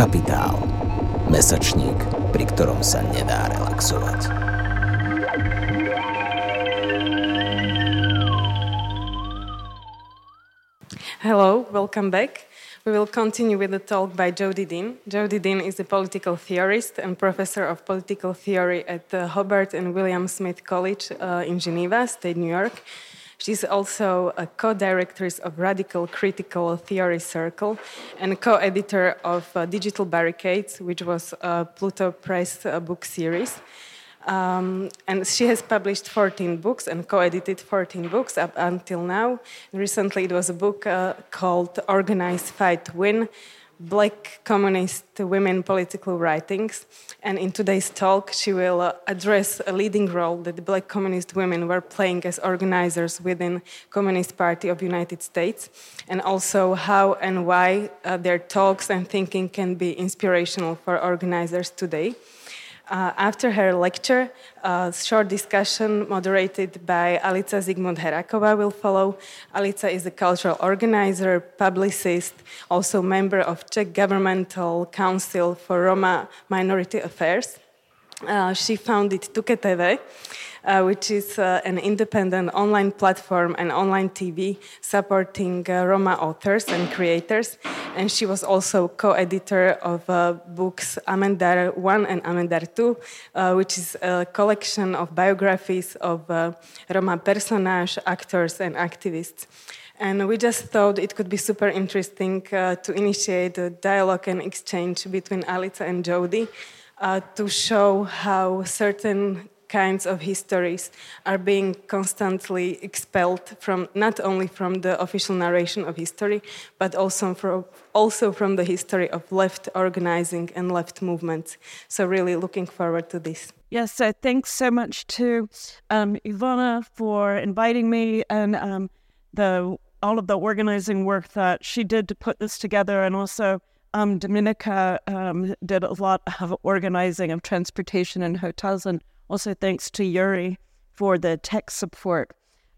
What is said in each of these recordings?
Kapitál. Mesačník, pri ktorom sa nedá relaxovať. Hello, welcome back. We will continue with the talk by Jodi Dean. Jodi Dean is a political theorist and professor of political theory at the Hobart and William Smith College uh, in Geneva, State New York. She's also a co-directress of Radical Critical Theory Circle and co-editor of uh, Digital Barricades, which was a Pluto Press uh, book series. Um, and she has published 14 books and co edited 14 books up until now. Recently, it was a book uh, called Organized Fight Win Black Communist Women Political Writings. And in today's talk, she will uh, address a leading role that black communist women were playing as organizers within Communist Party of United States, and also how and why uh, their talks and thinking can be inspirational for organizers today. Uh, after her lecture, a short discussion moderated by Alica Sigmund Herakova will follow. Alica is a cultural organizer, publicist, also member of Czech Governmental Council for Roma Minority Affairs. Uh, she founded Tuke TV, uh, which is uh, an independent online platform and online TV supporting uh, Roma authors and creators. And she was also co editor of uh, books Amendar 1 and Amendar 2, uh, which is a collection of biographies of Roma personages, actors, and activists. And we just thought it could be super interesting to initiate a dialogue and exchange between Alica and Jodi. Uh, to show how certain kinds of histories are being constantly expelled from not only from the official narration of history, but also from, also from the history of left organizing and left movements. So, really looking forward to this. Yes, so thanks so much to um, Ivana for inviting me and um, the all of the organizing work that she did to put this together, and also um, Dominika um, did a lot of organizing of transportation and hotels and also, thanks to Yuri for the tech support.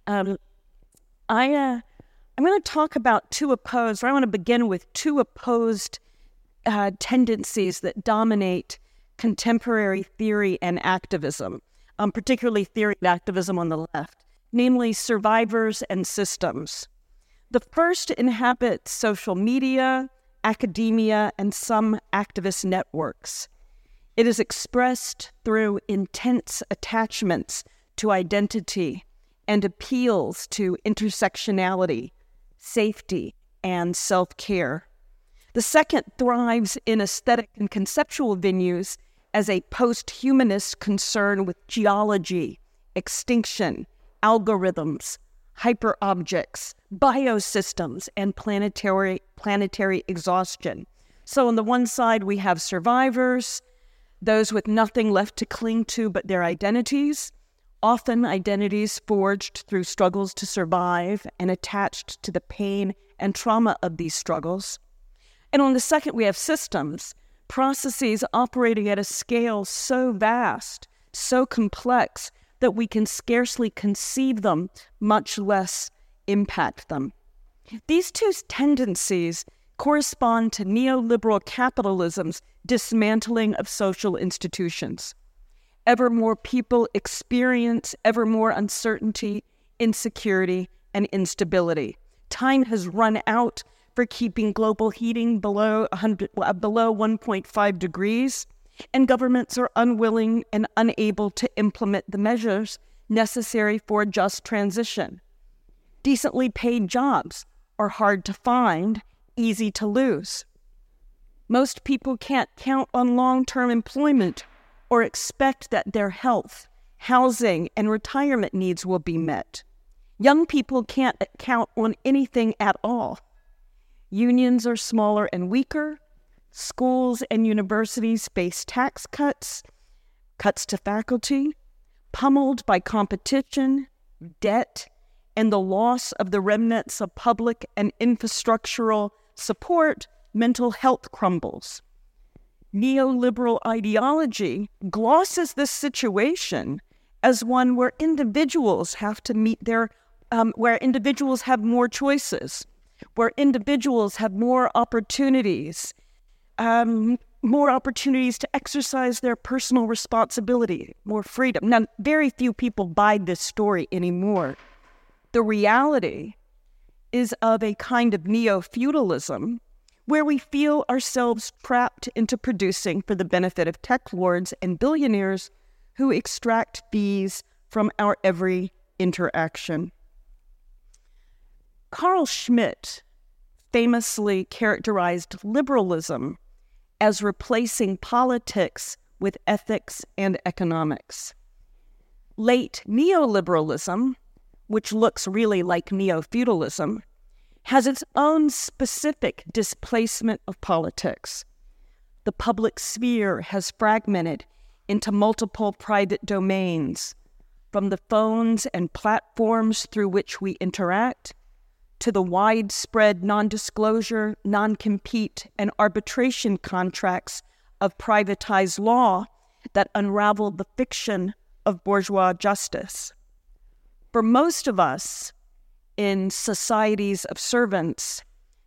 Um, I uh, I'm going to talk about two opposed, or I want to begin with two opposed uh, tendencies that dominate contemporary theory and activism, um, particularly theory and activism on the left, namely survivors and systems. The first inhabits social media, academia, and some activist networks. It is expressed through intense attachments to identity and appeals to intersectionality, safety, and self care. The second thrives in aesthetic and conceptual venues as a post humanist concern with geology, extinction, algorithms, hyperobjects, biosystems, and planetary, planetary exhaustion. So, on the one side, we have survivors those with nothing left to cling to but their identities, often identities forged through struggles to survive and attached to the pain and trauma of these struggles. And on the second, we have systems, processes operating at a scale so vast, so complex, that we can scarcely conceive them, much less impact them. These two tendencies correspond to neoliberal capitalism's dismantling of social institutions. Ever more people experience ever more uncertainty, insecurity, and instability. Time has run out for keeping global heating below 100, uh, below 1.5 degrees, and governments are unwilling and unable to implement the measures necessary for a just transition. Decently paid jobs are hard to find easy to lose. Most people can't count on long term employment or expect that their health, housing, and retirement needs will be met. Young people can't count on anything at all. Unions are smaller and weaker. Schools and universities face tax cuts, cuts to faculty, pummeled by competition, debt, and the loss of the remnants of public and infrastructural support, mental health crumbles. Neoliberal ideology glosses this situation as one where individuals have to meet their, um, where individuals have more choices, where individuals have more opportunities um, more opportunities to exercise their personal responsibility, more freedom. Now, very few people buy this story anymore. The reality is of a kind of neo feudalism where we feel ourselves trapped into producing for the benefit of tech lords and billionaires who extract fees from our every interaction. Carl Schmitt famously characterized liberalism as replacing politics with ethics and economics. Late neoliberalism, which looks really like neo feudalism, has its own specific displacement of politics. The public sphere has fragmented into multiple private domains, from the phones and platforms through which we interact to the widespread non disclosure, non compete, and arbitration contracts of privatized law that unravel the fiction of bourgeois justice. For most of us in societies of servants,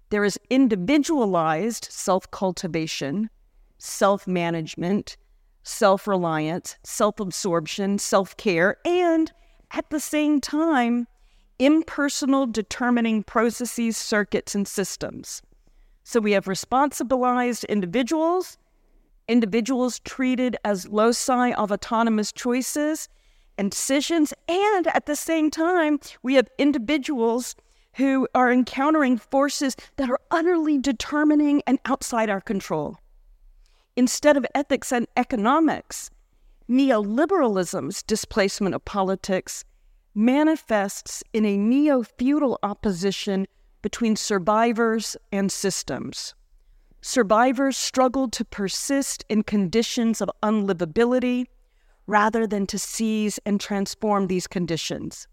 there is individualized self cultivation, self management, self reliance, self absorption, self care, and at the same time, impersonal determining processes, circuits, and systems. So we have responsibilized individuals, individuals treated as loci of autonomous choices and decisions, and at the same time, we have individuals who are encountering forces that are utterly determining and outside our control. Instead of ethics and economics, neoliberalism's displacement of politics manifests in a neo feudal opposition between survivors and systems. Survivors struggle to persist in conditions of unlivability rather than to seize and transform these conditions.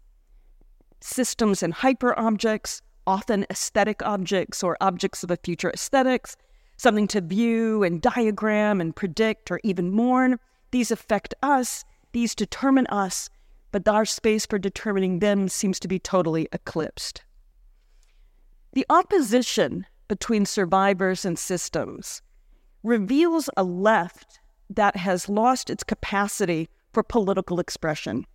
Systems and hyper objects, often aesthetic objects or objects of a future aesthetics, something to view and diagram and predict or even mourn, these affect us, these determine us, but our space for determining them seems to be totally eclipsed. The opposition between survivors and systems reveals a left that has lost its capacity for political expression.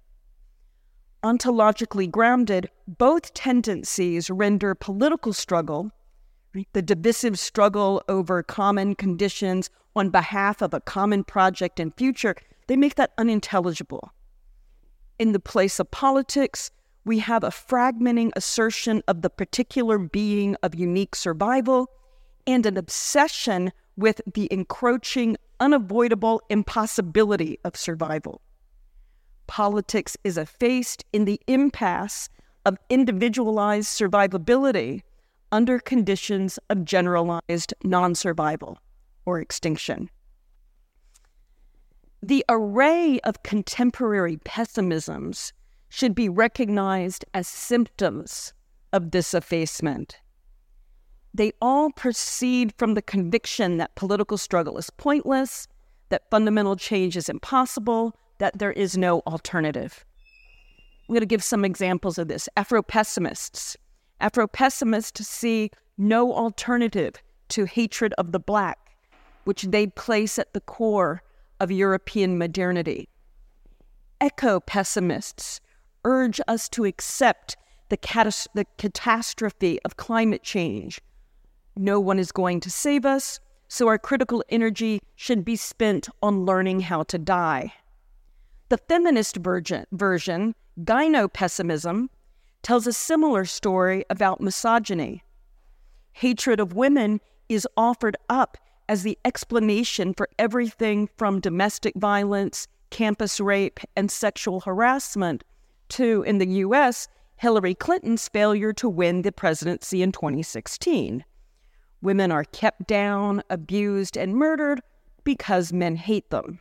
Ontologically grounded, both tendencies render political struggle, the divisive struggle over common conditions on behalf of a common project and future, they make that unintelligible. In the place of politics, we have a fragmenting assertion of the particular being of unique survival and an obsession with the encroaching, unavoidable impossibility of survival. Politics is effaced in the impasse of individualized survivability under conditions of generalized non survival or extinction. The array of contemporary pessimisms should be recognized as symptoms of this effacement. They all proceed from the conviction that political struggle is pointless, that fundamental change is impossible, that there is no alternative. I'm going to give some examples of this. Afro pessimists. Afro pessimists see no alternative to hatred of the black, which they place at the core of European modernity. Eco pessimists urge us to accept the, catas- the catastrophe of climate change. No one is going to save us, so our critical energy should be spent on learning how to die. The feminist version, gyno pessimism, tells a similar story about misogyny. Hatred of women is offered up as the explanation for everything from domestic violence, campus rape, and sexual harassment to, in the US, Hillary Clinton's failure to win the presidency in 2016. Women are kept down, abused, and murdered because men hate them.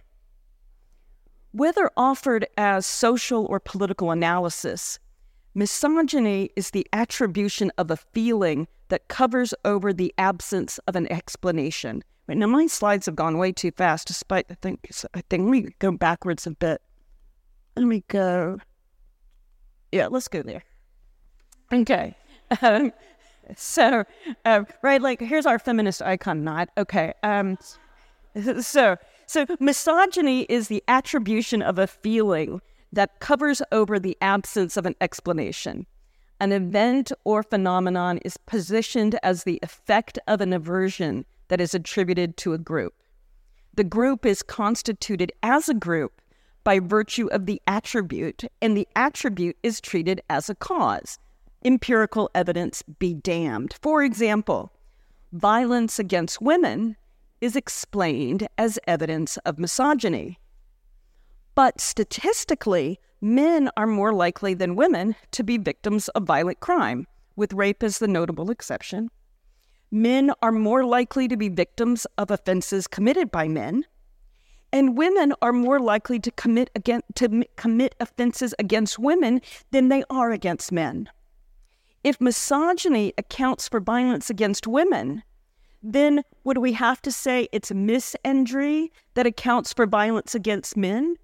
Whether offered as social or political analysis, misogyny is the attribution of a feeling that covers over the absence of an explanation. Right now, my slides have gone way too fast, despite I think I think me go backwards a bit. Let me go. Yeah, let's go there. Okay. Um, so, uh, right, like here's our feminist icon, not okay. Um, so, so misogyny is the attribution of a feeling that covers over the absence of an explanation. An event or phenomenon is positioned as the effect of an aversion that is attributed to a group. The group is constituted as a group by virtue of the attribute, and the attribute is treated as a cause. Empirical evidence be damned. For example, violence against women is explained as evidence of misogyny. But statistically, men are more likely than women to be victims of violent crime, with rape as the notable exception. Men are more likely to be victims of offenses committed by men, and women are more likely to commit against, to commit offenses against women than they are against men. If misogyny accounts for violence against women, then would we have to say it's misandry that accounts for violence against men?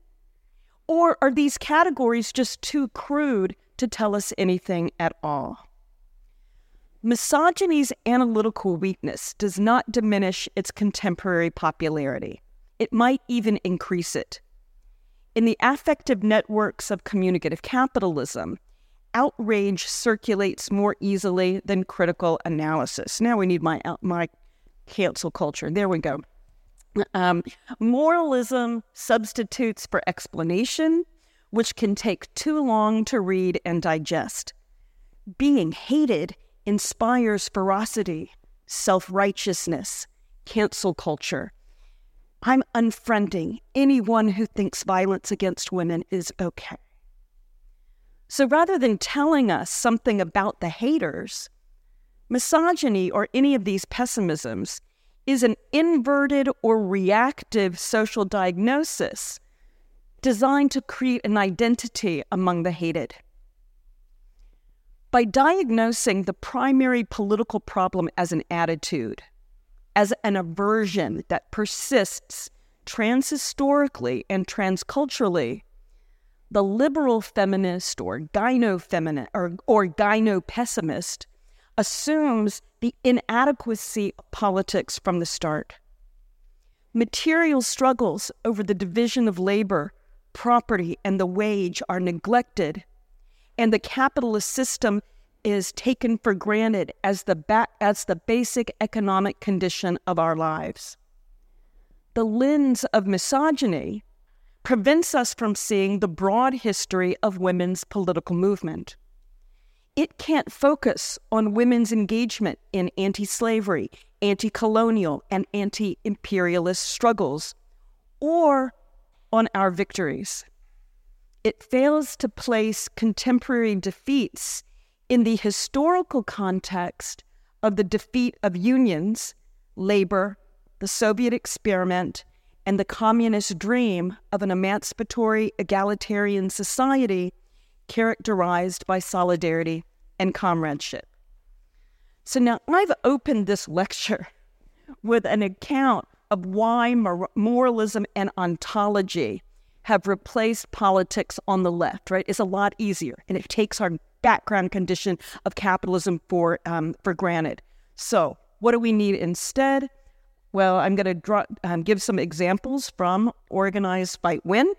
Or are these categories just too crude to tell us anything at all? Misogyny's analytical weakness does not diminish its contemporary popularity. It might even increase it. In the affective networks of communicative capitalism, outrage circulates more easily than critical analysis. Now we need my my cancel culture. There we go. Um, moralism substitutes for explanation, which can take too long to read and digest. Being hated inspires ferocity, self righteousness, cancel culture. I'm unfriending anyone who thinks violence against women is okay. So rather than telling us something about the haters, misogyny or any of these pessimisms is an inverted or reactive social diagnosis designed to create an identity among the hated. By diagnosing the primary political problem as an attitude, as an aversion that persists transhistorically and transculturally, the liberal feminist or gyno feminist or, or gyno pessimist assumes the inadequacy of politics from the start. Material struggles over the division of labor, property, and the wage are neglected and the capitalist system is taken for granted as the, ba- as the basic economic condition of our lives. The lens of misogyny prevents us from seeing the broad history of women's political movement. It can't focus on women's engagement in anti slavery, anti colonial, and anti imperialist struggles, or on our victories it fails to place contemporary defeats in the historical context of the defeat of unions, labor, the Soviet experiment, and the communist dream of an emancipatory, egalitarian society characterized by solidarity and comradeship. So now I've opened this lecture with an account of why moralism and ontology have replaced politics on the left, right? It's a lot easier, and it takes our background condition of capitalism for um, for granted. So, what do we need instead? Well, I'm going to um, give some examples from Organized Fight Win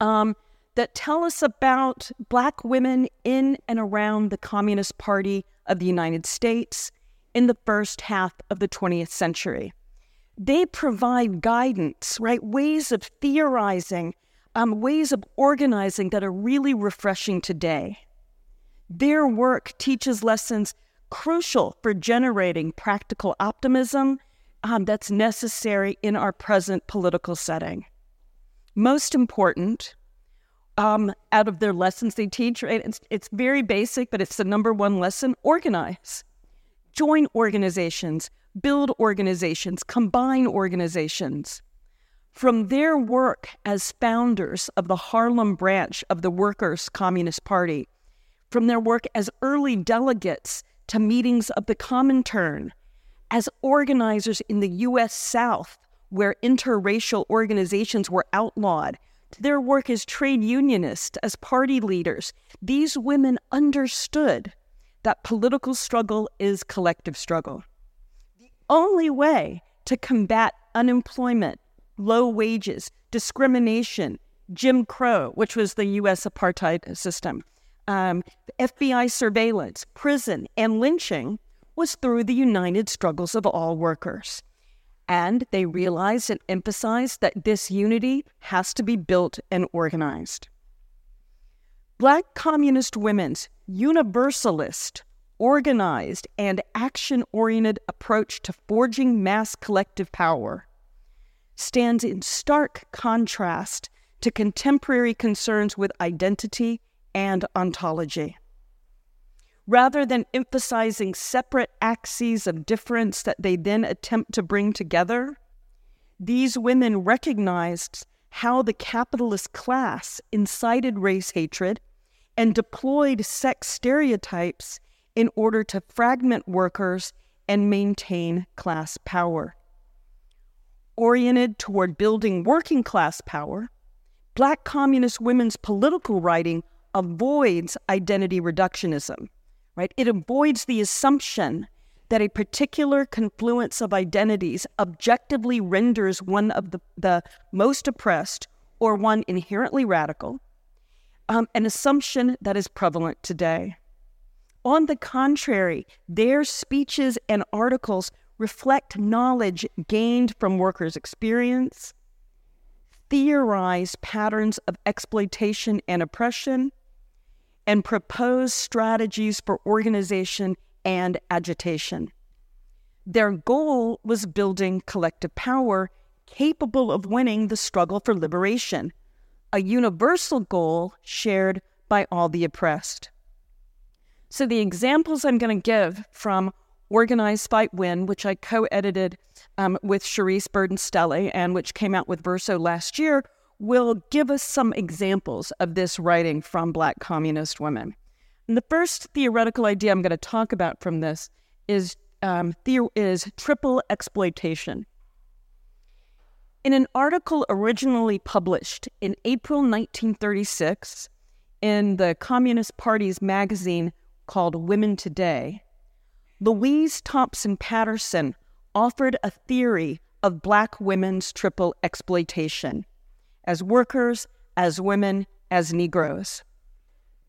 um, that tell us about Black women in and around the Communist Party of the United States in the first half of the 20th century they provide guidance, right? Ways of theorizing, um, ways of organizing that are really refreshing today. Their work teaches lessons crucial for generating practical optimism um, that's necessary in our present political setting. Most important, um, out of their lessons they teach, right? It's, it's very basic, but it's the number one lesson organize. Join organizations, build organizations, combine organizations. From their work as founders of the Harlem branch of the Workers' Communist Party, from their work as early delegates to meetings of the Comintern, as organizers in the U.S. South, where interracial organizations were outlawed, to their work as trade unionists, as party leaders, these women understood that political struggle is collective struggle. The only way to combat unemployment, low wages, discrimination, Jim Crow, which was the U.S. apartheid system, um, FBI surveillance, prison, and lynching was through the united struggles of all workers. And they realized and emphasized that this unity has to be built and organized. Black communist women's universalist, organized, and action oriented approach to forging mass collective power stands in stark contrast to contemporary concerns with identity and ontology. Rather than emphasizing separate axes of difference that they then attempt to bring together, these women recognized how the capitalist class incited race hatred and deployed sex stereotypes in order to fragment workers and maintain class power. Oriented toward building working class power, Black communist women's political writing avoids identity reductionism, right? It avoids the assumption that a particular confluence of identities objectively renders one of the, the most oppressed or one inherently radical, um, an assumption that is prevalent today. On the contrary, their speeches and articles reflect knowledge gained from workers' experience, theorize patterns of exploitation and oppression, and propose strategies for organization and agitation. Their goal was building collective power capable of winning the struggle for liberation, a universal goal shared by all the oppressed. So, the examples I'm going to give from Organize, Fight, Win, which I co edited um, with Charisse Burden Stelly and which came out with Verso last year, will give us some examples of this writing from Black communist women. And the first theoretical idea I'm going to talk about from this is, um, the- is triple exploitation. In an article originally published in April 1936 in the Communist Party's magazine called Women Today, Louise Thompson Patterson offered a theory of Black women's triple exploitation as workers, as women, as Negroes.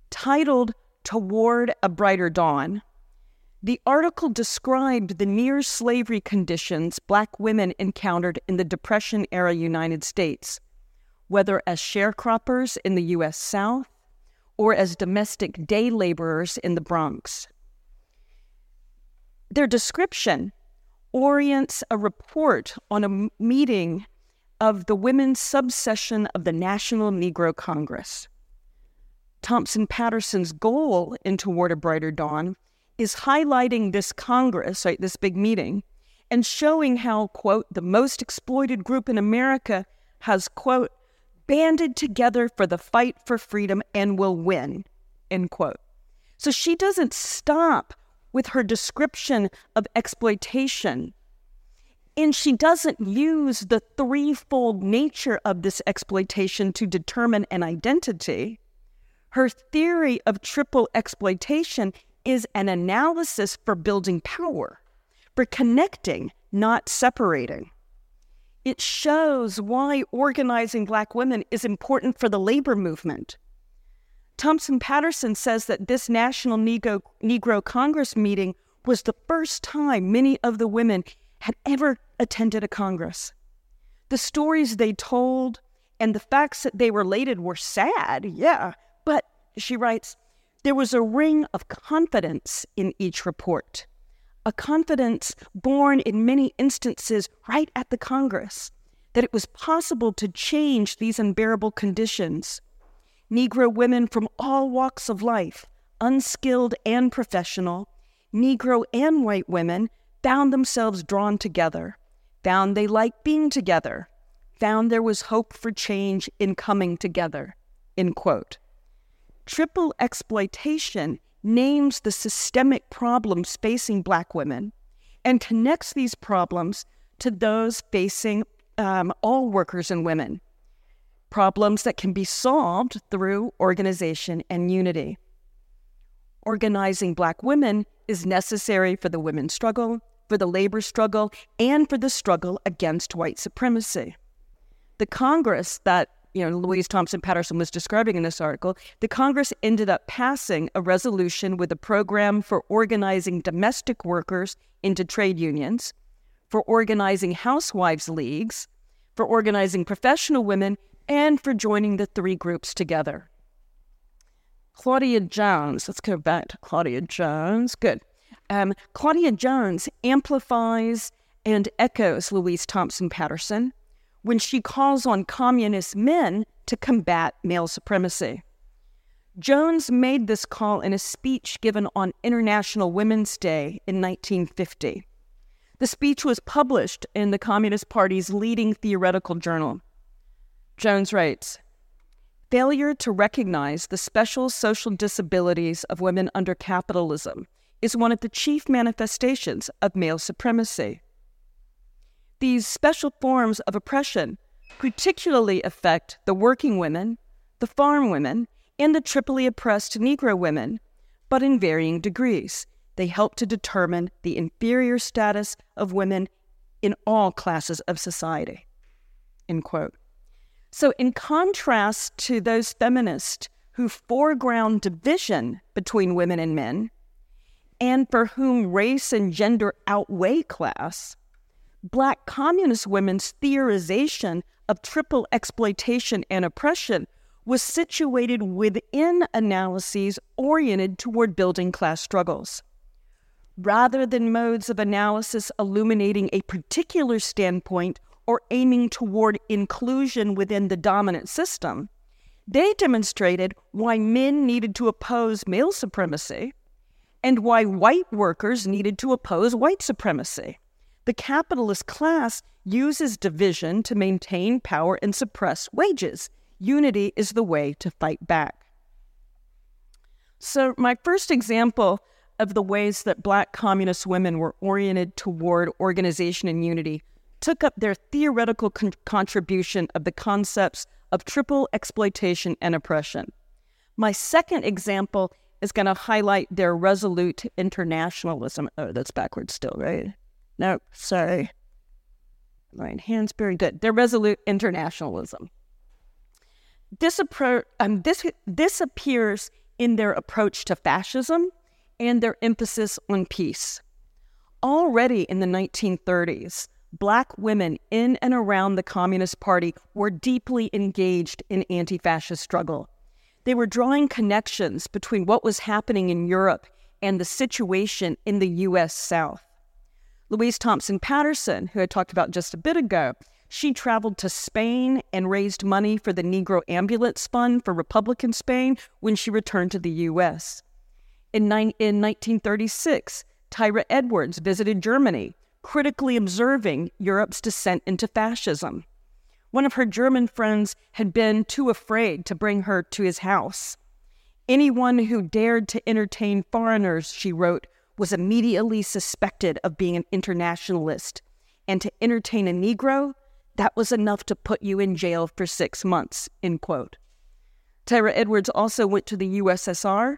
Titled Toward a Brighter Dawn, the article described the near slavery conditions Black women encountered in the Depression era United States, whether as sharecroppers in the U.S. South or as domestic day laborers in the Bronx. Their description orients a report on a meeting of the women's subsession of the National Negro Congress. Thompson Patterson's goal in Toward a Brighter Dawn is highlighting this Congress, right, this big meeting, and showing how, quote, the most exploited group in America has, quote, banded together for the fight for freedom and will win, end quote. So she doesn't stop with her description of exploitation and she doesn't use the threefold nature of this exploitation to determine an identity. Her theory of triple exploitation is an analysis for building power, for connecting, not separating. It shows why organizing Black women is important for the labor movement. Thompson Patterson says that this National Negro, Negro Congress meeting was the first time many of the women had ever attended a Congress. The stories they told and the facts that they related were sad, yeah, but she writes, there was a ring of confidence in each report, a confidence born in many instances right at the Congress that it was possible to change these unbearable conditions. Negro women from all walks of life, unskilled and professional, Negro and white women, found themselves drawn together found they liked being together, found there was hope for change in coming together. End quote. Triple exploitation names the systemic problems facing Black women and connects these problems to those facing um, all workers and women. Problems that can be solved through organization and unity. organizing Black women is necessary for the women's struggle, for the labor struggle, and for the struggle against white supremacy. The Congress that you know Louise Thompson Patterson was describing in this article, the Congress ended up passing a resolution with a program for organizing domestic workers into trade unions, for organizing housewives leagues, for organizing professional women, and for joining the three groups together. Claudia Jones, let's go back to Claudia Jones. Good. Um, Claudia Jones amplifies and echoes Louise Thompson Patterson when she calls on communist men to combat male supremacy. Jones made this call in a speech given on International Women's Day in 1950. The speech was published in the Communist Party's leading theoretical journal. Jones writes Failure to recognize the special social disabilities of women under capitalism is one of the chief manifestations of male supremacy. These special forms of oppression particularly affect the working women, the farm women, and the triply oppressed Negro women, but in varying degrees. They help to determine the inferior status of women in all classes of society. End quote. So, in contrast to those feminists who foreground division between women and men, and for whom race and gender outweigh class, Black communist women's theorization of triple exploitation and oppression was situated within analyses oriented toward building class struggles. Rather than modes of analysis illuminating a particular standpoint or aiming toward inclusion within the dominant system, they demonstrated why men needed to oppose male supremacy and why white workers needed to oppose white supremacy. The capitalist class uses division to maintain power and suppress wages. Unity is the way to fight back. So, my first example of the ways that Black communist women were oriented toward organization and unity took up their theoretical con- contribution of the concepts of triple exploitation and oppression. My second example is going to highlight their resolute internationalism. Oh, that's backwards still, right? No, sorry. Right hands very good. Their resolute internationalism. This, appro- um, this, this appears in their approach to fascism and their emphasis on peace. Already in the 1930s, Black women in and around the Communist Party were deeply engaged in anti fascist struggle. They were drawing connections between what was happening in Europe and the situation in the U.S. South. Louise Thompson Patterson, who I talked about just a bit ago, she traveled to Spain and raised money for the Negro Ambulance Fund for Republican Spain when she returned to the U.S. In, in 1936, Thyra Edwards visited Germany, critically observing Europe's descent into fascism. One of her German friends had been too afraid to bring her to his house. Anyone who dared to entertain foreigners, she wrote, was immediately suspected of being an internationalist, and to entertain a Negro, that was enough to put you in jail for six months, end quote. Thyra Edwards also went to the USSR.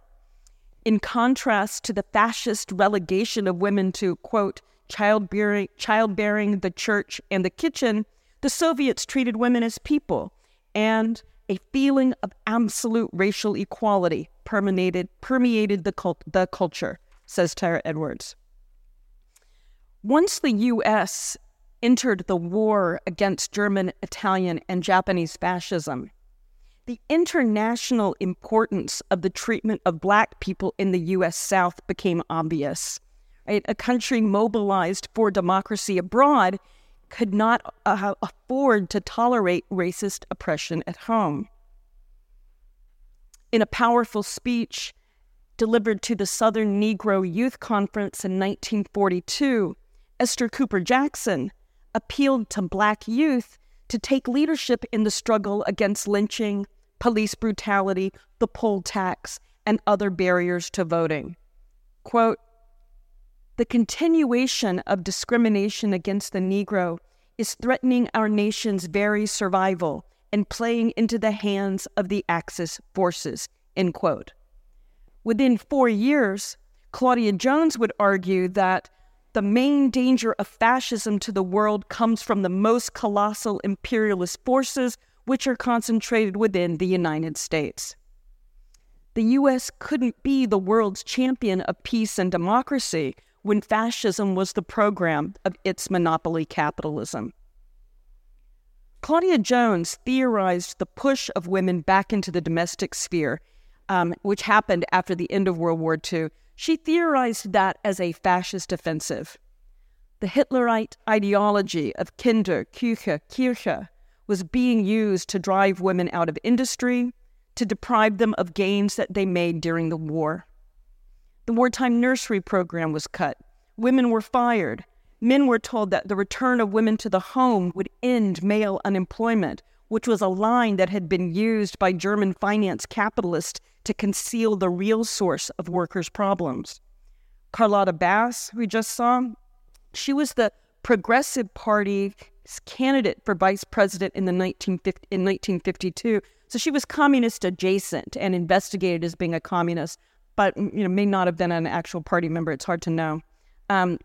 In contrast to the fascist relegation of women to, quote, childbearing, childbearing, the church, and the kitchen, the Soviets treated women as people, and a feeling of absolute racial equality permeated, permeated the, cult, the culture says Thyra Edwards. Once the U.S. entered the war against German, Italian, and Japanese fascism, the international importance of the treatment of Black people in the U.S. South became obvious. Right? A country mobilized for democracy abroad could not uh, afford to tolerate racist oppression at home. In a powerful speech, delivered to the Southern Negro Youth Conference in 1942, Esther Cooper Jackson appealed to Black youth to take leadership in the struggle against lynching, police brutality, the poll tax, and other barriers to voting. Quote, the continuation of discrimination against the Negro is threatening our nation's very survival and playing into the hands of the Axis forces, end quote. Within four years, Claudia Jones would argue that the main danger of fascism to the world comes from the most colossal imperialist forces, which are concentrated within the United States. The US couldn't be the world's champion of peace and democracy when fascism was the program of its monopoly capitalism. Claudia Jones theorized the push of women back into the domestic sphere, um, which happened after the end of World War II. She theorized that as a fascist offensive. The Hitlerite ideology of Kinder, Küche, Kirche was being used to drive women out of industry, to deprive them of gains that they made during the war. The wartime nursery program was cut. Women were fired. Men were told that the return of women to the home would end male unemployment, which was a line that had been used by German finance capitalists to conceal the real source of workers' problems. Carlotta Bass, we just saw, she was the Progressive Party's candidate for vice president in the 1950, in 1952. So she was communist adjacent and investigated as being a communist, but you know may not have been an actual party member. It's hard to know. Um,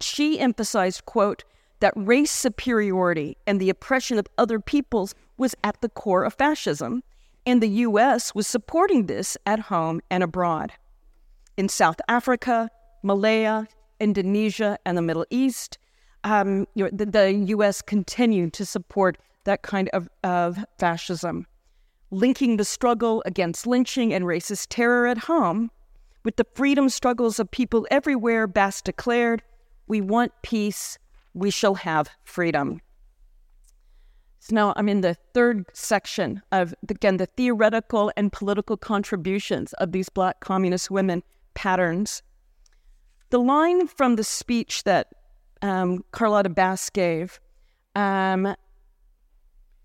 she emphasized, quote, that race superiority and the oppression of other peoples was at the core of fascism, and the U.S. was supporting this at home and abroad. In South Africa, Malaya, Indonesia, and the Middle East, um, you know, the, the, U.S. continued to support that kind of, of fascism, linking the struggle against lynching and racist terror at home with the freedom struggles of people everywhere. Bass declared, we want peace. We shall have freedom. So now I'm in the third section of, again, the theoretical and political contributions of these Black communist women patterns. The line from the speech that um, Carlotta Bass gave um,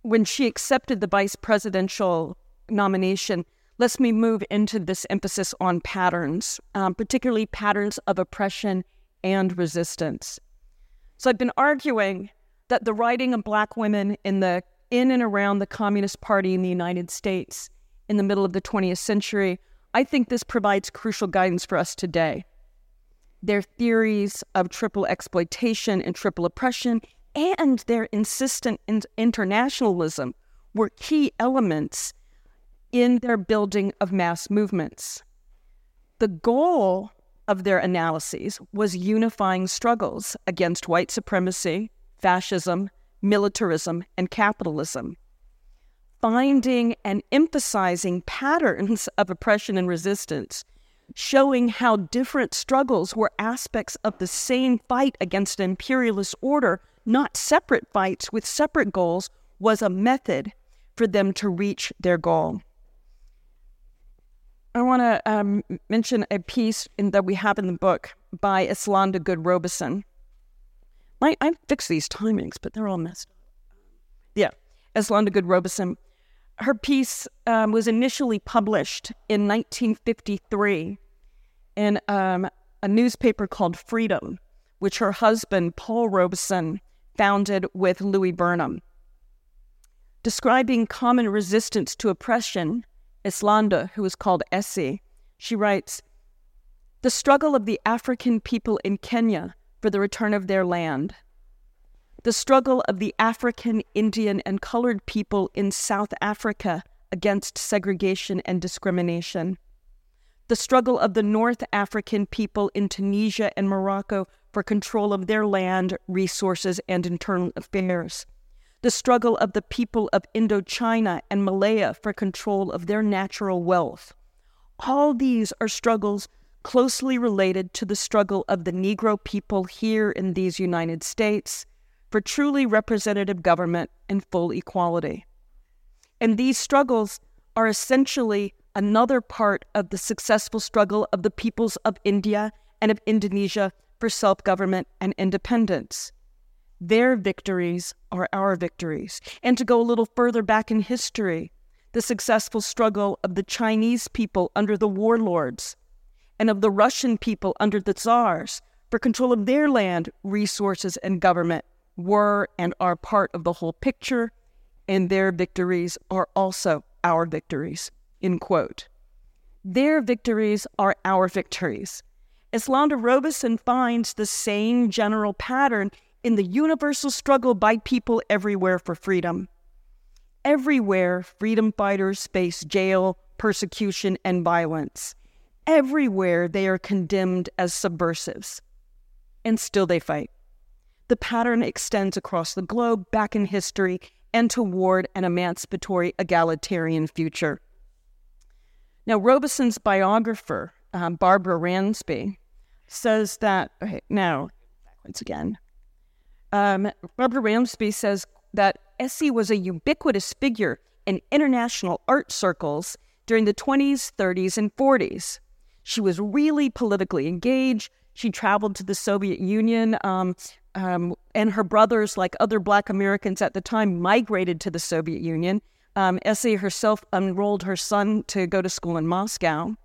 when she accepted the vice presidential nomination lets me move into this emphasis on patterns, um, particularly patterns of oppression and resistance. So I've been arguing that the writing of black women in the in and around the Communist Party in the United States in the middle of the 20th century, I think this provides crucial guidance for us today. Their theories of triple exploitation and triple oppression and their insistent internationalism were key elements in their building of mass movements. The goal of their analyses was unifying struggles against white supremacy, fascism, militarism, and capitalism, finding and emphasizing patterns of oppression and resistance, showing how different struggles were aspects of the same fight against an imperialist order, not separate fights with separate goals, was a method for them to reach their goal. I want to um, mention a piece in, that we have in the book by Eslanda Goode Robeson. I, I fixed these timings, but they're all messed up. Yeah, Eslanda Goode Robeson. Her piece um, was initially published in 1953 in um, a newspaper called Freedom, which her husband, Paul Robeson, founded with Louis Burnham. Describing common resistance to oppression, Eslanda, who is called Essie, she writes The struggle of the African people in Kenya for the return of their land, the struggle of the African, Indian, and colored people in South Africa against segregation and discrimination, the struggle of the North African people in Tunisia and Morocco for control of their land, resources, and internal affairs the struggle of the people of Indochina and Malaya for control of their natural wealth. All these are struggles closely related to the struggle of the Negro people here in these United States for truly representative government and full equality. And these struggles are essentially another part of the successful struggle of the peoples of India and of Indonesia for self government and independence. Their victories are our victories. And to go a little further back in history, the successful struggle of the Chinese people under the warlords and of the Russian people under the czars for control of their land, resources, and government were and are part of the whole picture, and their victories are also our victories. End quote. Their victories are our victories. Eslanda Robeson finds the same general pattern in the universal struggle by people everywhere for freedom. Everywhere, freedom fighters face jail, persecution, and violence. Everywhere, they are condemned as subversives. And still they fight. The pattern extends across the globe, back in history, and toward an emancipatory, egalitarian future. Now, Robeson's biographer, um, Barbara Ransby, says that, okay, now, once again, um, Barbara Ransby says that Essie was a ubiquitous figure in international art circles during the 20s, 30s, and 40s. She was really politically engaged. She traveled to the Soviet Union, um, um, and her brothers, like other Black Americans at the time, migrated to the Soviet Union. Um, Essie herself enrolled her son to go to school in Moscow.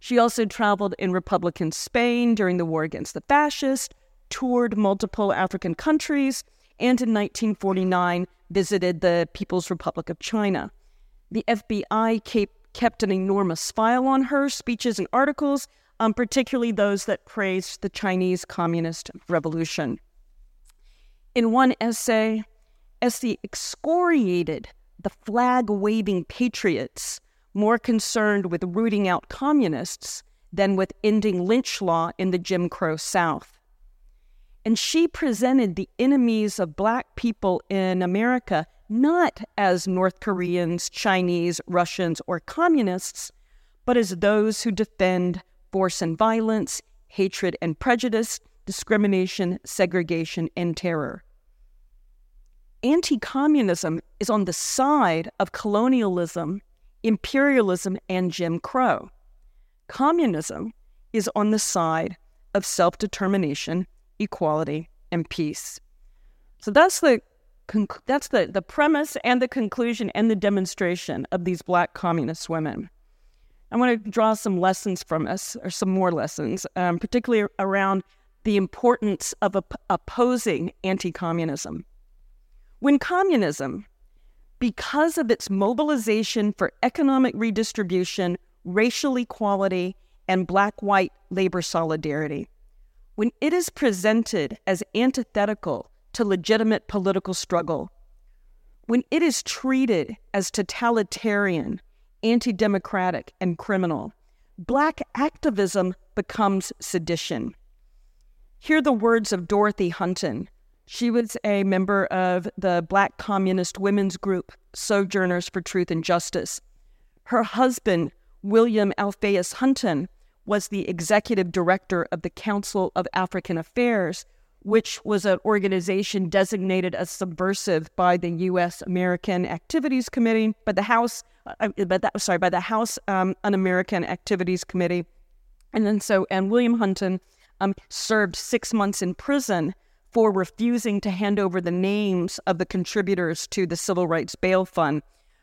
She also traveled in Republican Spain during the war against the fascists, toured multiple African countries, and in 1949 visited the People's Republic of China. The FBI kept an enormous file on her, speeches and articles, um, particularly those that praised the Chinese Communist Revolution. In one essay, Essie excoriated the flag waving patriots more concerned with rooting out communists than with ending lynch law in the Jim Crow South. And she presented the enemies of Black people in America not as North Koreans, Chinese, Russians, or communists, but as those who defend force and violence, hatred and prejudice, discrimination, segregation, and terror. Anti communism is on the side of colonialism, imperialism, and Jim Crow. Communism is on the side of self determination equality, and peace. So that's the that's the, the premise and the conclusion and the demonstration of these black communist women. I want to draw some lessons from us, or some more lessons, um, particularly around the importance of op- opposing anti communism. When communism, because of its mobilization for economic redistribution, racial equality, and black white labor solidarity, when it is presented as antithetical to legitimate political struggle, when it is treated as totalitarian, anti democratic, and criminal, black activism becomes sedition. Hear the words of Dorothy Hunton. She was a member of the Black Communist Women's Group, Sojourners for Truth and Justice. Her husband, William Alphaeus Hunton, was the executive director of the Council of African Affairs, which was an organization designated as subversive by the U.S. American Activities Committee, by the House, uh, but that, sorry, by the House um, Un-American Activities Committee, and then so and William Hunton um, served six months in prison for refusing to hand over the names of the contributors to the Civil Rights Bail Fund,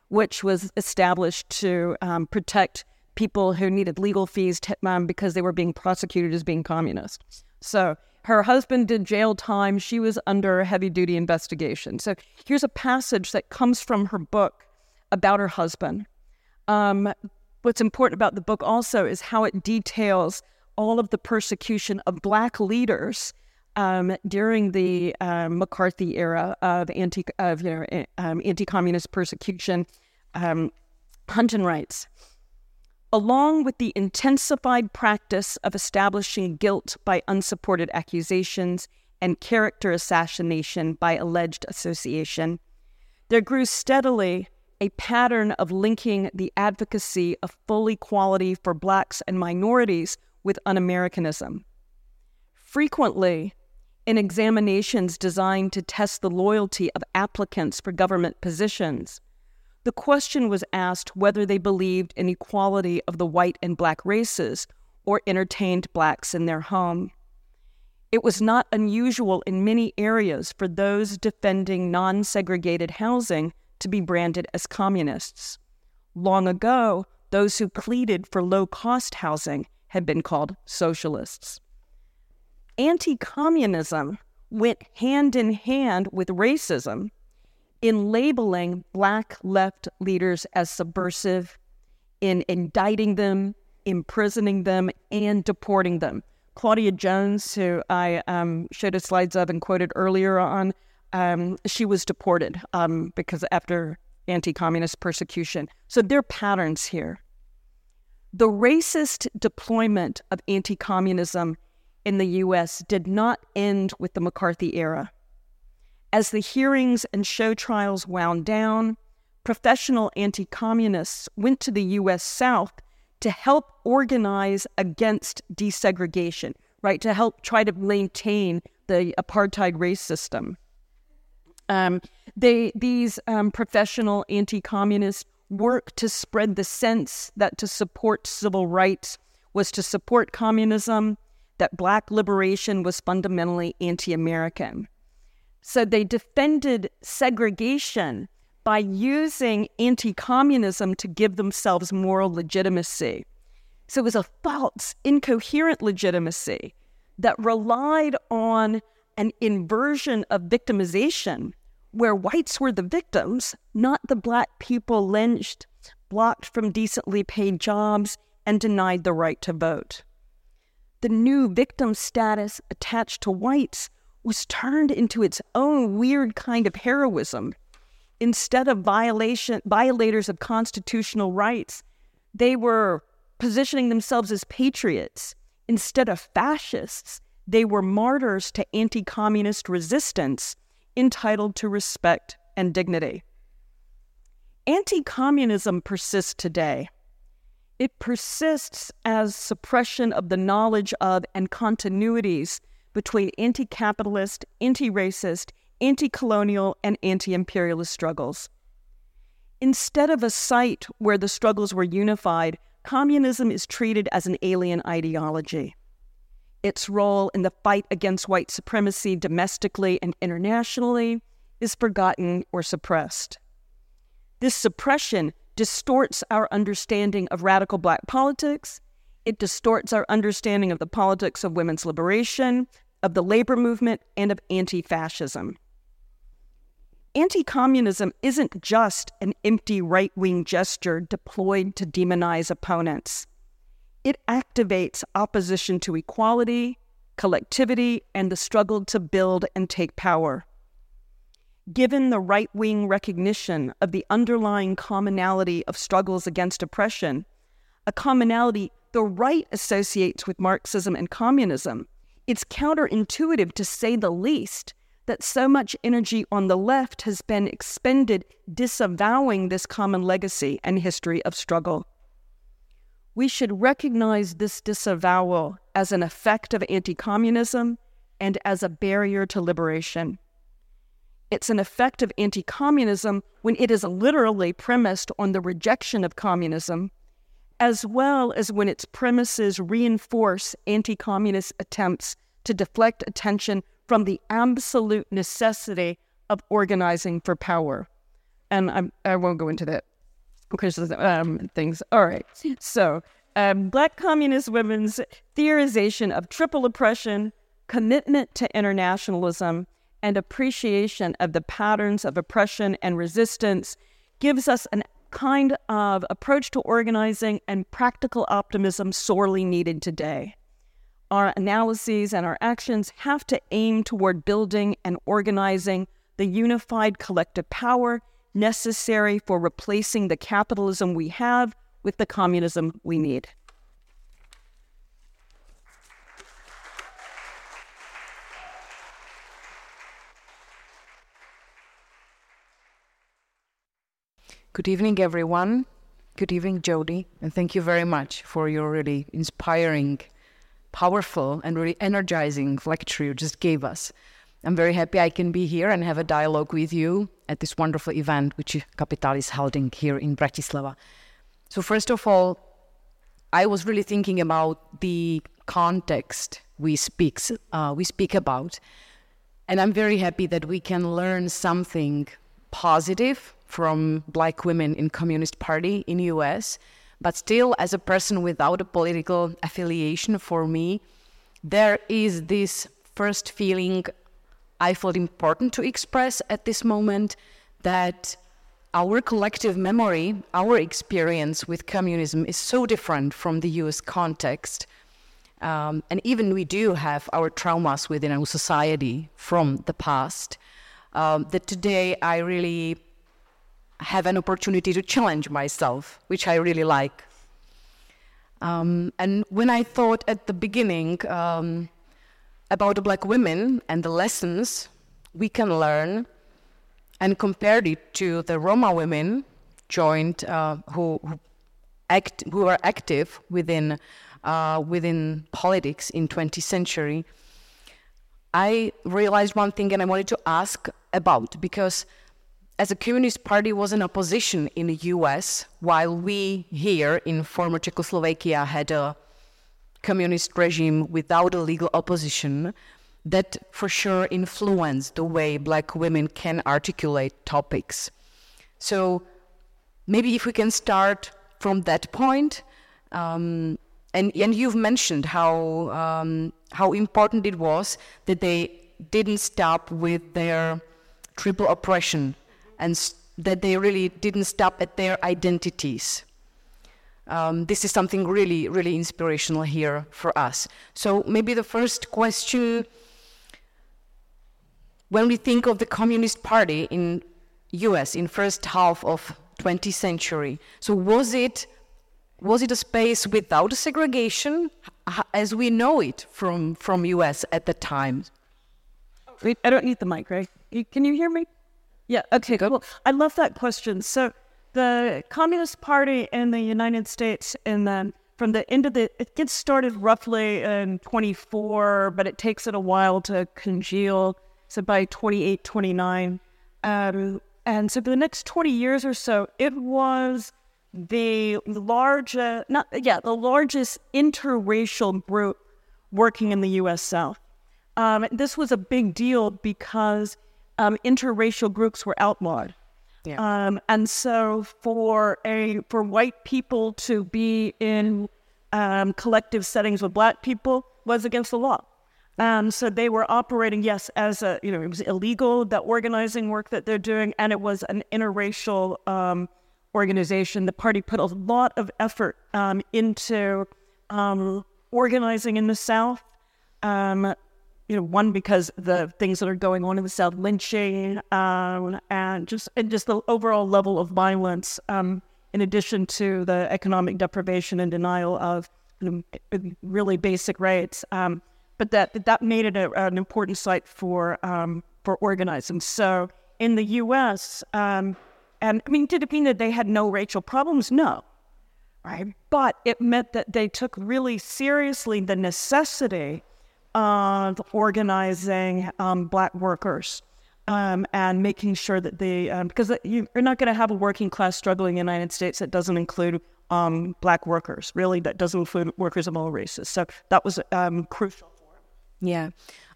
which was established to um, protect people who needed legal fees to, um, because they were being prosecuted as being communists. So her husband did jail time. She was under heavy duty investigation. So here's a passage that comes from her book about her husband. Um, what's important about the book also is how it details all of the persecution of black leaders um, during the um, McCarthy era of anti of you know um, anti communist persecution. Um, Hunton writes along with the intensified practice of establishing guilt by unsupported accusations and character assassination by alleged association, there grew steadily a pattern of linking the advocacy of full equality for blacks and minorities with un Americanism. Frequently, in examinations designed to test the loyalty of applicants for government positions, the question was asked whether they believed in equality of the white and black races or entertained blacks in their home. It was not unusual in many areas for those defending non segregated housing to be branded as communists. Long ago, those who pleaded for low cost housing had been called socialists. Anti communism went hand in hand with racism in labeling Black left leaders as subversive, in indicting them, imprisoning them, and deporting them. Claudia Jones, who I um, showed the slides of and quoted earlier on, um, she was deported um, because after anti communist persecution. So there are patterns here. The racist deployment of anti communism in the US did not end with the McCarthy era. As the hearings and show trials wound down, professional anti communists went to the US South to help organize against desegregation, right? To help try to maintain the apartheid race system. Um, they these um, professional anti-communists work to spread the sense that to support civil rights was to support communism, that black liberation was fundamentally anti-American. So they defended segregation by using anti-communism to give themselves moral legitimacy. So it was a false, incoherent legitimacy that relied on an inversion of victimization where whites were the victims, not the black people lynched, blocked from decently paid jobs, and denied the right to vote. The new victim status attached to whites was turned into its own weird kind of heroism. Instead of violation, violators of constitutional rights, they were positioning themselves as patriots. Instead of fascists, they were martyrs to anti communist resistance entitled to respect and dignity. Anti communism persists today. It persists as suppression of the knowledge of and continuities between anti capitalist, anti racist, anti colonial, and anti imperialist struggles. Instead of a site where the struggles were unified, communism is treated as an alien ideology its role in the fight against white supremacy domestically and internationally is forgotten or suppressed. This suppression distorts our understanding of radical black politics. It distorts our understanding of the politics of women's liberation, of the labor movement, and of anti fascism. Anti communism isn't just an empty right wing gesture deployed to demonize opponents. It activates opposition to equality, collectivity, and the struggle to build and take power. Given the right wing recognition of the underlying commonality of struggles against oppression, a commonality the right associates with Marxism and communism, it's counterintuitive to say the least that so much energy on the left has been expended disavowing this common legacy and history of struggle we should recognize this disavowal as an effect of anti communism and as a barrier to liberation. It's an effect of anti communism when it is literally premised on the rejection of communism, as well as when its premises reinforce anti communist attempts to deflect attention from the absolute necessity of organizing for power. And I'm, I will not go into that because um, things. All right. So, um, Black communist women's theorization of triple oppression, commitment to internationalism, and appreciation of the patterns of oppression and resistance gives us a kind of approach to organizing and practical optimism sorely needed today. Our analyses and our actions have to aim toward building and organizing the unified collective power necessary for replacing the capitalism we have with the communism we need. Good evening, everyone. Good evening, Jodi, and thank you very much for your really inspiring, powerful, and really energizing lecture you just gave us. I'm very happy I can be here and have a dialogue with you at this wonderful event which Capital is holding here in Bratislava. So, first of all, I was really thinking about the context we speak, uh, we speak about. And I'm very happy that we can learn something positive from black women in Communist Party in US. But still, as a person without a political affiliation for me, there is this first feeling I felt important to express at this moment that our collective memory, our experience with communism is so different from the US context. Um, and even we do have our traumas within our society from the past. Um, that today I really have an opportunity to challenge myself, which I really like. Um, and when I thought at the beginning um, about the black women and the lessons we can learn, and compared it to the Roma women joined uh, who who, act, who are active within uh, within politics in 20th century, I realized one thing and I wanted to ask about because as a communist party was in opposition in the US while we here in former Czechoslovakia had a communist regime without a legal opposition that for sure influenced the way black women can articulate topics. So maybe if we can start from that point um, and, and you've mentioned how um, how important it was that they didn't stop with their triple oppression and that they really didn't stop at their identities. Um, this is something really, really inspirational here for us. So maybe the first question, when we think of the Communist Party in U.S. in first half of 20th century, so was it was it a space without segregation as we know it from from U.S. at the time? I don't need the mic, right? Can you hear me? Yeah. Okay. Well, I love that question. So the Communist Party in the United States, and then from the end of the, it gets started roughly in 24, but it takes it a while to congeal. So by 28, 29. Um, and so for the next 20 years or so, it was the large, uh, not yeah, the largest interracial group working in the U.S. South. Um, this was a big deal because um, interracial groups were outlawed. Yeah. Um, and so for a for white people to be in um, collective settings with black people was against the law. Um, so they were operating, yes, as a you know it was illegal the organizing work that they're doing, and it was an interracial um, organization. The party put a lot of effort um, into um, organizing in the South. You know, one because the things that are going on in the South, lynching, um, and just and just the overall level of violence, um, in addition to the economic deprivation and denial of you know, really basic rights. Um, but that that made it a, an important site for um, for organizing. So in the U.S., um, and I mean, did it mean that they had no racial problems? No, right? But it meant that they took really seriously the necessity of organizing um, black workers um, and making sure that they, um, because you, are not going to have a working class struggling in the United States that doesn't include um, black workers, really, that doesn't include workers of all races. So that was um, crucial. Yeah.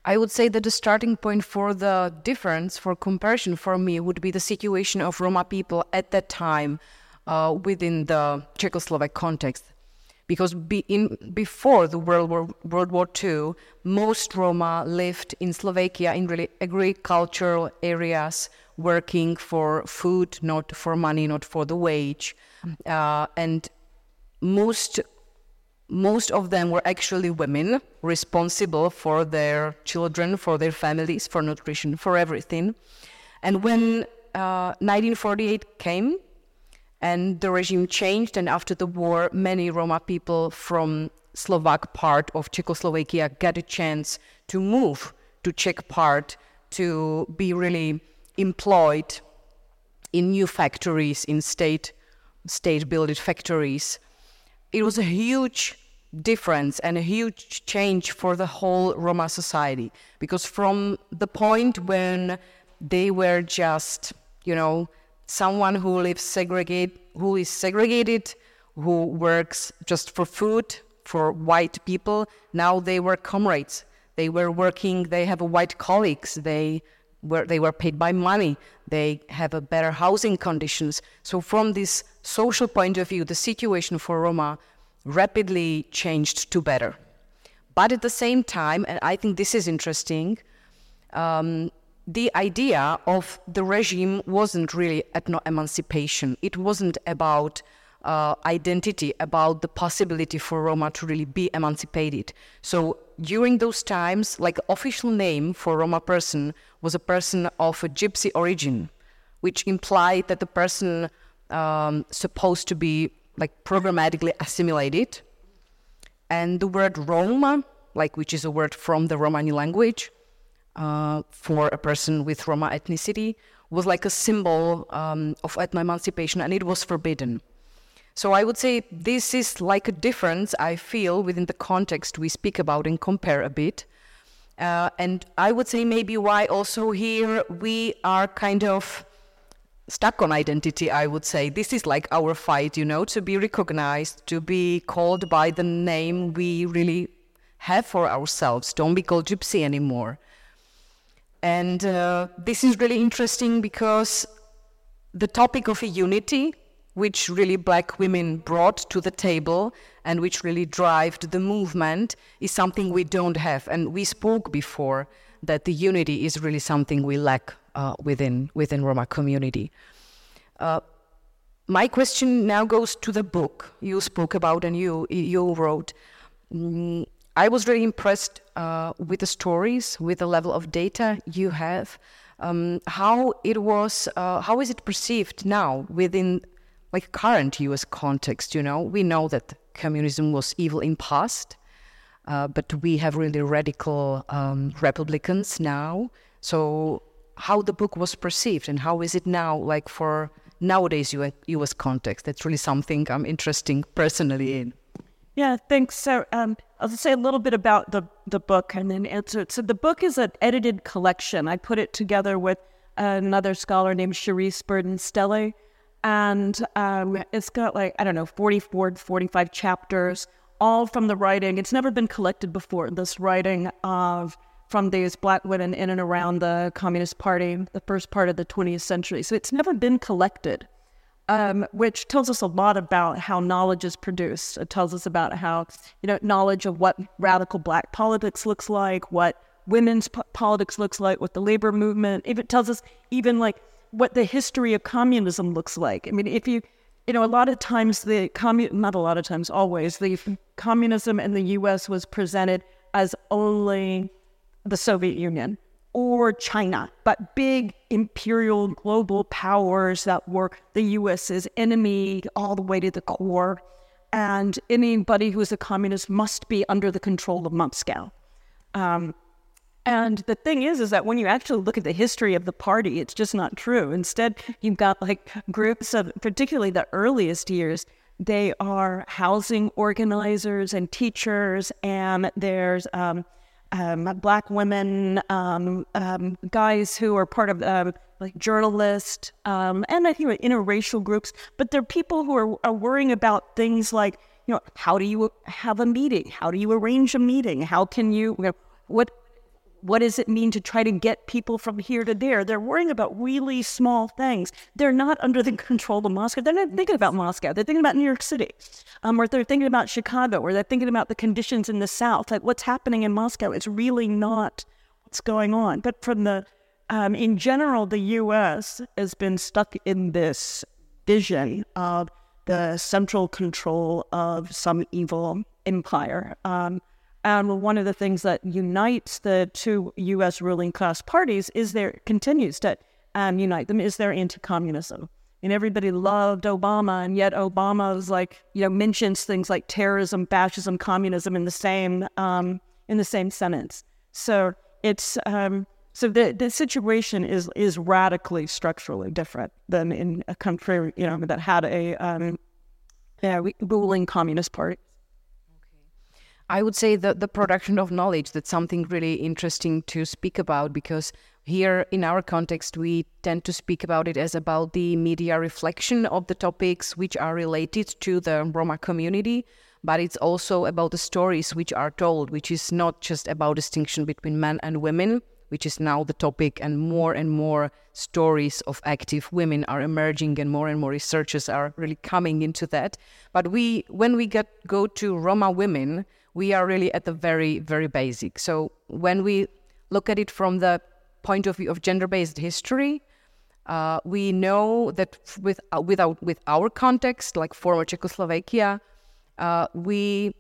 I would say that the starting point for the difference, for comparison for me, would be the situation of Roma people at that time uh, within the Czechoslovak context because be in, before the World War, World War II, most Roma lived in Slovakia in really agricultural areas, working for food, not for money, not for the wage, uh, and most most of them were actually women responsible for their children, for their families, for nutrition, for everything. And when uh, 1948 came, and the regime changed. And after the war, many Roma people from Slovak part of Czechoslovakia got a chance to move to Czech part to be really employed in new factories, in state state built factories. It was a huge difference and a huge change for the whole Roma society because from the point when they were just, you know, someone who lives segregate, who is segregated, who works just for food for white people. Now they were comrades. They were working. They have white colleagues. They were they were paid by money. They have a better housing conditions. So from this social point of view, the situation for Roma rapidly changed to better. But at the same time, and I think this is interesting, um, the idea of the regime wasn't really ethno emancipation. It wasn't about uh, identity, about the possibility for Roma to really be emancipated. So during those times, like official name for Roma person was a person of a gypsy origin, which implied that the person um, supposed to be like programmatically assimilated. And the word Roma, like which is a word from the Romani language, uh, for a person with Roma ethnicity, was like a symbol um, of emancipation, and it was forbidden. So I would say this is like a difference I feel within the context we speak about and compare a bit. Uh, and I would say maybe why also here we are kind of stuck on identity, I would say. This is like our fight, you know, to be recognized, to be called by the name we really have for ourselves. Don't be called gypsy anymore. And uh, this is really interesting because the topic of a unity which really black women brought to the table and which really drove the movement is something we don't have. And we spoke before that the unity is really something we lack uh, within within Roma community. Uh, my question now goes to the book you spoke about and you you wrote. Mm, I was really impressed uh, with the stories, with the level of data you have. Um, how it was, uh, how is it perceived now within like current U.S. context, you know, we know that communism was evil in past, uh, but we have really radical um, Republicans now. So how the book was perceived and how is it now, like for nowadays U.S. context? That's really something I'm interested personally in. Yeah, thanks. So um, I'll say a little bit about the the book and then answer it. So the book is an edited collection. I put it together with another scholar named Charisse Burden Stelly and um, it's got like i don't know 44 45 chapters all from the writing it's never been collected before this writing of from these black women in and around the communist party the first part of the 20th century so it's never been collected um, which tells us a lot about how knowledge is produced it tells us about how you know knowledge of what radical black politics looks like what women's po- politics looks like what the labor movement it tells us even like what the history of communism looks like. I mean, if you, you know, a lot of times the commun not a lot of times, always the communism in the U.S. was presented as only the Soviet Union or China, but big imperial global powers that were the U.S.'s enemy all the way to the core. And anybody who's a communist must be under the control of Moscow. Um, and the thing is, is that when you actually look at the history of the party, it's just not true. Instead, you've got like groups of, particularly the earliest years, they are housing organizers and teachers, and there's um, um, black women, um, um guys who are part of um, like journalists, um, and I think interracial groups. But they're people who are, are worrying about things like, you know, how do you have a meeting? How do you arrange a meeting? How can you, you know, what what does it mean to try to get people from here to there? They're worrying about really small things. They're not under the control of Moscow. They're not thinking about Moscow. They're thinking about New York City, um, or they're thinking about Chicago, or they're thinking about the conditions in the South. Like what's happening in Moscow It's really not what's going on. But from the um, in general, the U.S. has been stuck in this vision of the central control of some evil empire. Um, and one of the things that unites the two U.S. ruling class parties is there continues to um, unite them is their anti-communism. And everybody loved Obama, and yet Obama was like, you know, mentions things like terrorism, fascism, communism in the same um, in the same sentence. So it's um, so the the situation is is radically structurally different than in a country you know that had a um, yeah, ruling communist party. I would say that the production of knowledge, that's something really interesting to speak about because here in our context, we tend to speak about it as about the media reflection of the topics which are related to the Roma community, but it's also about the stories which are told, which is not just about distinction between men and women, which is now the topic, and more and more stories of active women are emerging, and more and more researchers are really coming into that. But we, when we get go to Roma women, we are really at the very, very basic. So when we look at it from the point of view of gender-based history, uh, we know that with uh, without with our context, like former Czechoslovakia, uh, we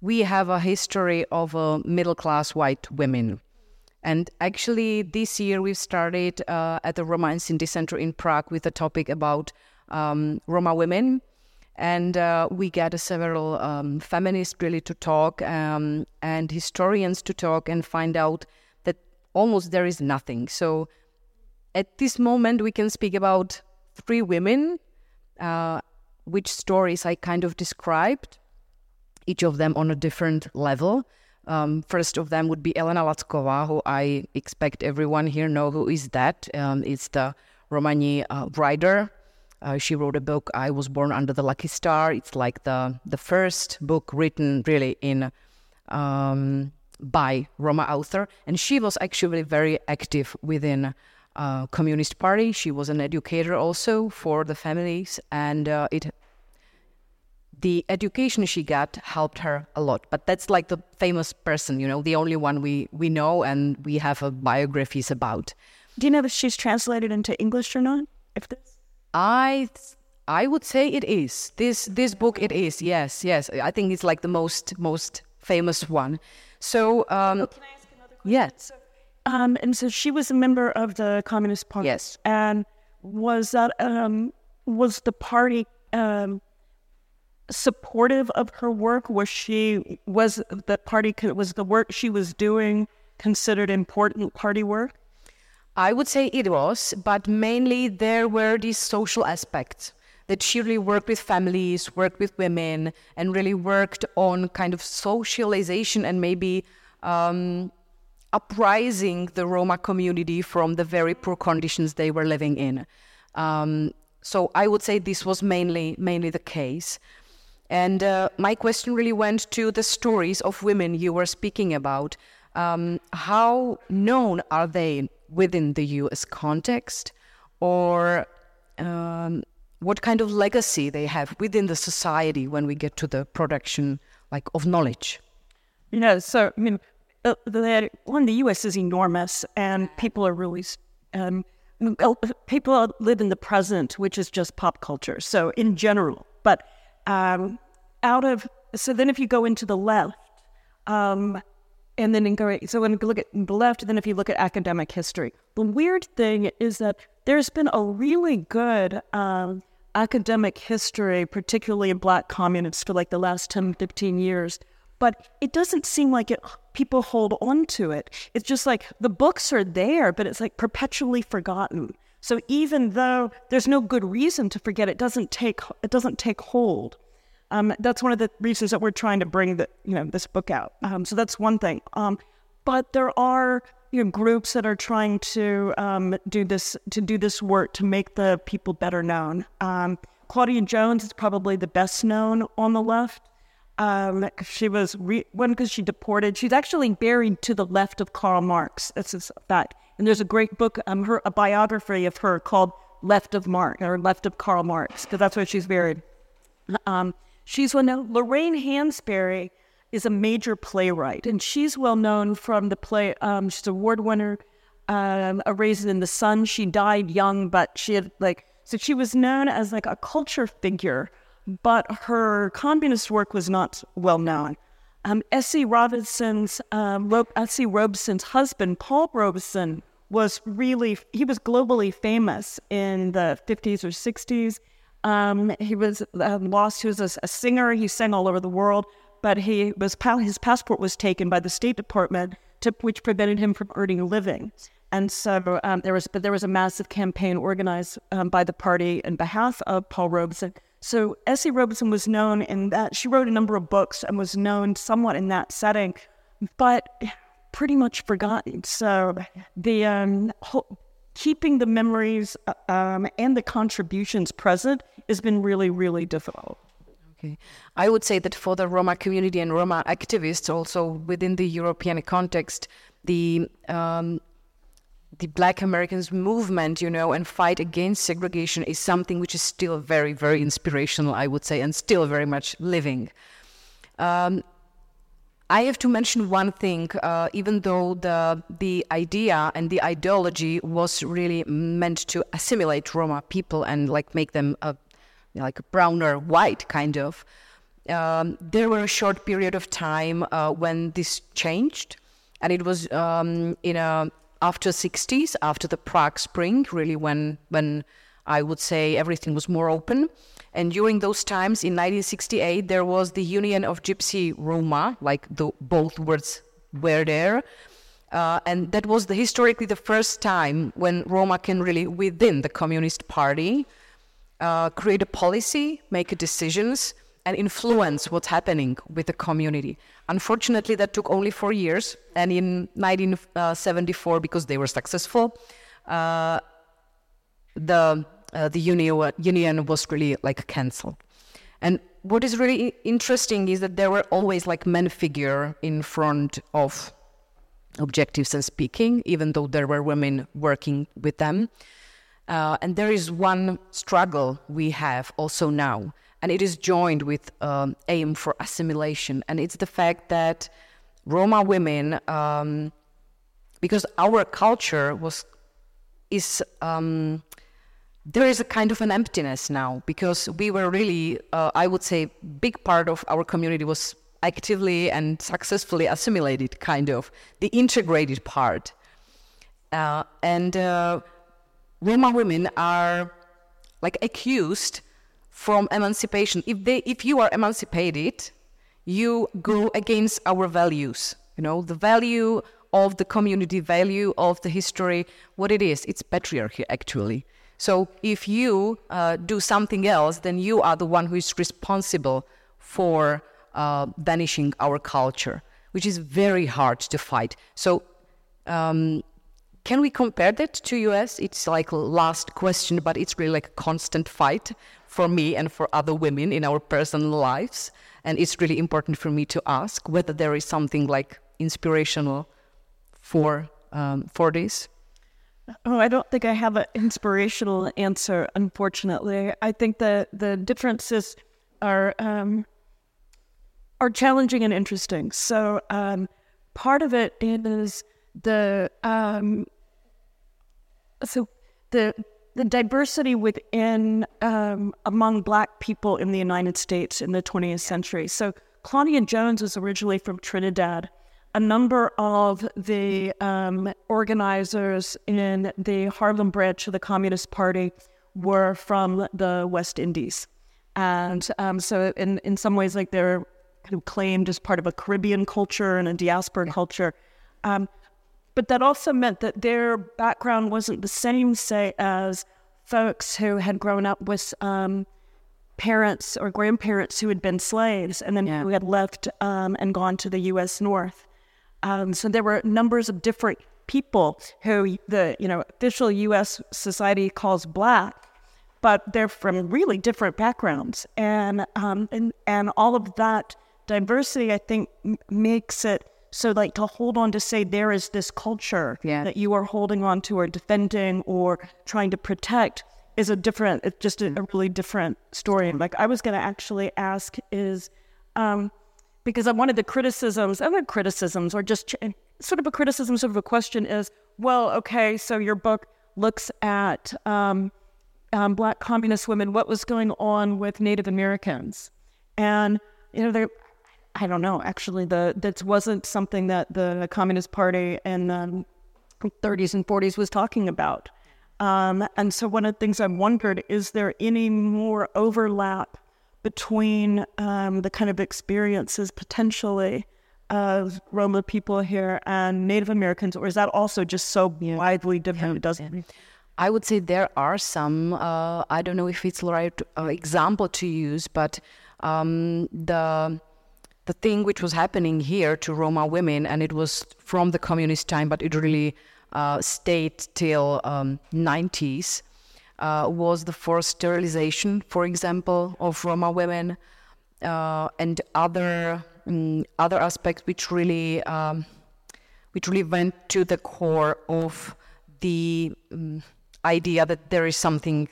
we have a history of uh, middle-class white women. And actually, this year we've started uh, at the Roma and Sinti Center in Prague with a topic about um, Roma women. And uh, we get several um, feminists really to talk um, and historians to talk and find out that almost there is nothing. So at this moment, we can speak about three women, uh, which stories I kind of described, each of them on a different level. Um, first of them would be Elena Lackova, who I expect everyone here know who is that. Um, it's the Romani uh, writer. Uh, she wrote a book, I Was Born Under the Lucky Star. It's like the, the first book written really in um, by Roma author. And she was actually very active within uh, Communist Party. She was an educator also for the families, and uh, it the education she got helped her a lot. But that's like the famous person, you know, the only one we we know and we have a biographies about. Do you know if she's translated into English or not? If this, I I would say it is this this book. It is yes yes. I think it's like the most most famous one. So um, oh, can I ask another question? Yes. Um, and so she was a member of the Communist Party. Yes. And was that um, was the party um, supportive of her work? Was she was the party was the work she was doing considered important party work? I would say it was, but mainly there were these social aspects that she really worked with families, worked with women, and really worked on kind of socialization and maybe um, uprising the Roma community from the very poor conditions they were living in. Um, so I would say this was mainly mainly the case. And uh, my question really went to the stories of women you were speaking about. Um, how known are they within the U.S. context, or um, what kind of legacy they have within the society when we get to the production like of knowledge? Know, so I mean, uh, the, one the U.S. is enormous, and people are really um, people live in the present, which is just pop culture. So in general, but um, out of so then if you go into the left, um, and then go so when you look at the left, then if you look at academic history, the weird thing is that there's been a really good um, academic history, particularly in Black communists, for like the last 10, 15 years. But it doesn't seem like it. People hold on to it. It's just like the books are there, but it's like perpetually forgotten. So even though there's no good reason to forget, it doesn't take it doesn't take hold. Um, that's one of the reasons that we're trying to bring the, you know this book out. Um, so that's one thing. Um, but there are you know, groups that are trying to um, do this to do this work to make the people better known. Um, Claudia Jones is probably the best known on the left. Um, she was re- one because she deported. She's actually buried to the left of Karl Marx. That's a fact. And there's a great book, her a biography of her called "Left of Marx" or "Left of Karl Marx" because that's where she's buried. Um, She's well known. Lorraine Hansberry is a major playwright, and she's well known from the play. Um, she's award winner, um, A Raisin in the Sun. She died young, but she had like so she was known as like a culture figure, but her communist work was not well known. Um, Essie Robeson's um, Essie Robeson's husband, Paul Robeson, was really he was globally famous in the 50s or 60s um, he was uh, lost. He was a, a, singer. He sang all over the world, but he was his passport was taken by the State Department, to, which prevented him from earning a living. And so um, there was, but there was a massive campaign organized um, by the party in behalf of Paul Robeson. So Essie Robeson was known in that she wrote a number of books and was known somewhat in that setting, but pretty much forgotten. So the um, whole, keeping the memories uh, um, and the contributions present has been really, really difficult. Okay. I would say that for the Roma community and Roma activists, also within the European context, the um, the Black Americans movement, you know, and fight against segregation is something which is still very, very inspirational, I would say, and still very much living. Um, I have to mention one thing. Uh, even though the the idea and the ideology was really meant to assimilate Roma people and like make them a like a brown or white kind of, um, there were a short period of time uh, when this changed, and it was um, in a after 60s, after the Prague Spring, really when when I would say everything was more open. And during those times, in 1968, there was the Union of Gypsy Roma, like the, both words were there. Uh, and that was the, historically the first time when Roma can really, within the Communist Party, uh, create a policy, make decisions, and influence what's happening with the community. Unfortunately, that took only four years. And in 1974, because they were successful, uh, the uh, the union, union was really like cancelled. And what is really interesting is that there were always like men figure in front of objectives and speaking, even though there were women working with them. Uh, and there is one struggle we have also now, and it is joined with um, aim for assimilation, and it's the fact that Roma women, um, because our culture was is um, there is a kind of an emptiness now because we were really, uh, I would say, big part of our community was actively and successfully assimilated, kind of the integrated part. Uh, and uh, Roma women are like accused from emancipation. If they, if you are emancipated, you go against our values. You know the value of the community, value of the history. What it is, it's patriarchy actually so if you uh, do something else, then you are the one who is responsible for uh, vanishing our culture, which is very hard to fight. So um, can we compare that to US? It's like last question, but it's really like a constant fight for me and for other women in our personal lives. And it's really important for me to ask whether there is something like inspirational for um, for this. Oh, I don't think I have an inspirational answer, unfortunately. I think the the differences are um, are challenging and interesting. So um, part of it is the um, so the the diversity within um, among Black people in the United States in the 20th century. So Claudia Jones was originally from Trinidad a number of the um, organizers in the Harlem branch of the Communist Party were from the West Indies. And um, so, in, in some ways, like they're kind of claimed as part of a Caribbean culture and a diaspora culture. Um, but that also meant that their background wasn't the same, say, as folks who had grown up with um, parents or grandparents who had been slaves and then yeah. who had left um, and gone to the U.S. North. Um, so there were numbers of different people who the you know official U.S. society calls black, but they're from really different backgrounds, and um, and and all of that diversity, I think, m- makes it so like to hold on to say there is this culture yeah. that you are holding on to or defending or trying to protect is a different, it's just a, a really different story. Like I was going to actually ask is. Um, because one of the criticisms, other criticisms, or just sort of a criticism, sort of a question is, well, okay, so your book looks at um, um, Black communist women. What was going on with Native Americans? And you know, there, I don't know. Actually, the that wasn't something that the Communist Party in the 30s and 40s was talking about. Um, and so, one of the things I wondered is there any more overlap between um, the kind of experiences potentially of Roma people here and Native Americans, or is that also just so yeah. widely different? Yeah. It doesn't. I would say there are some. Uh, I don't know if it's the right uh, example to use, but um, the the thing which was happening here to Roma women, and it was from the communist time, but it really uh, stayed till um, 90s uh, was the forced sterilization, for example, of Roma women, uh, and other um, other aspects which really um, which really went to the core of the um, idea that there is something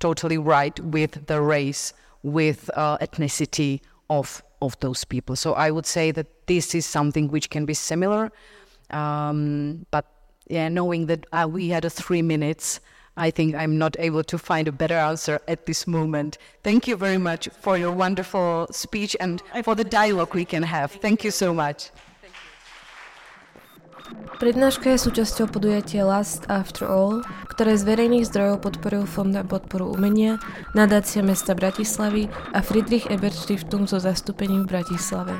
totally right with the race, with uh, ethnicity of of those people. So I would say that this is something which can be similar. Um, but yeah, knowing that uh, we had a three minutes, I think I'm not able to find a better answer at this moment. Thank you very much for your wonderful speech and for the dialogue we can have. Thank you so much. Prednáška je súčasťou podujatia Last After All, ktoré z verejných zdrojov podporil Fond na podporu umenia, nadácia mesta Bratislavy a Friedrich Ebert Stiftung so zastúpením v Bratislave.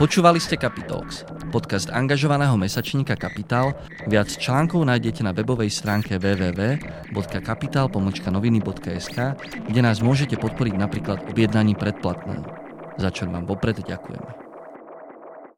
Počúvali ste Capitalx, podcast angažovaného mesačníka Kapitál. Viac článkov nájdete na webovej stránke www.kapital.noviny.sk, kde nás môžete podporiť napríklad objednaním predplatného, za čo vám vopred ďakujeme.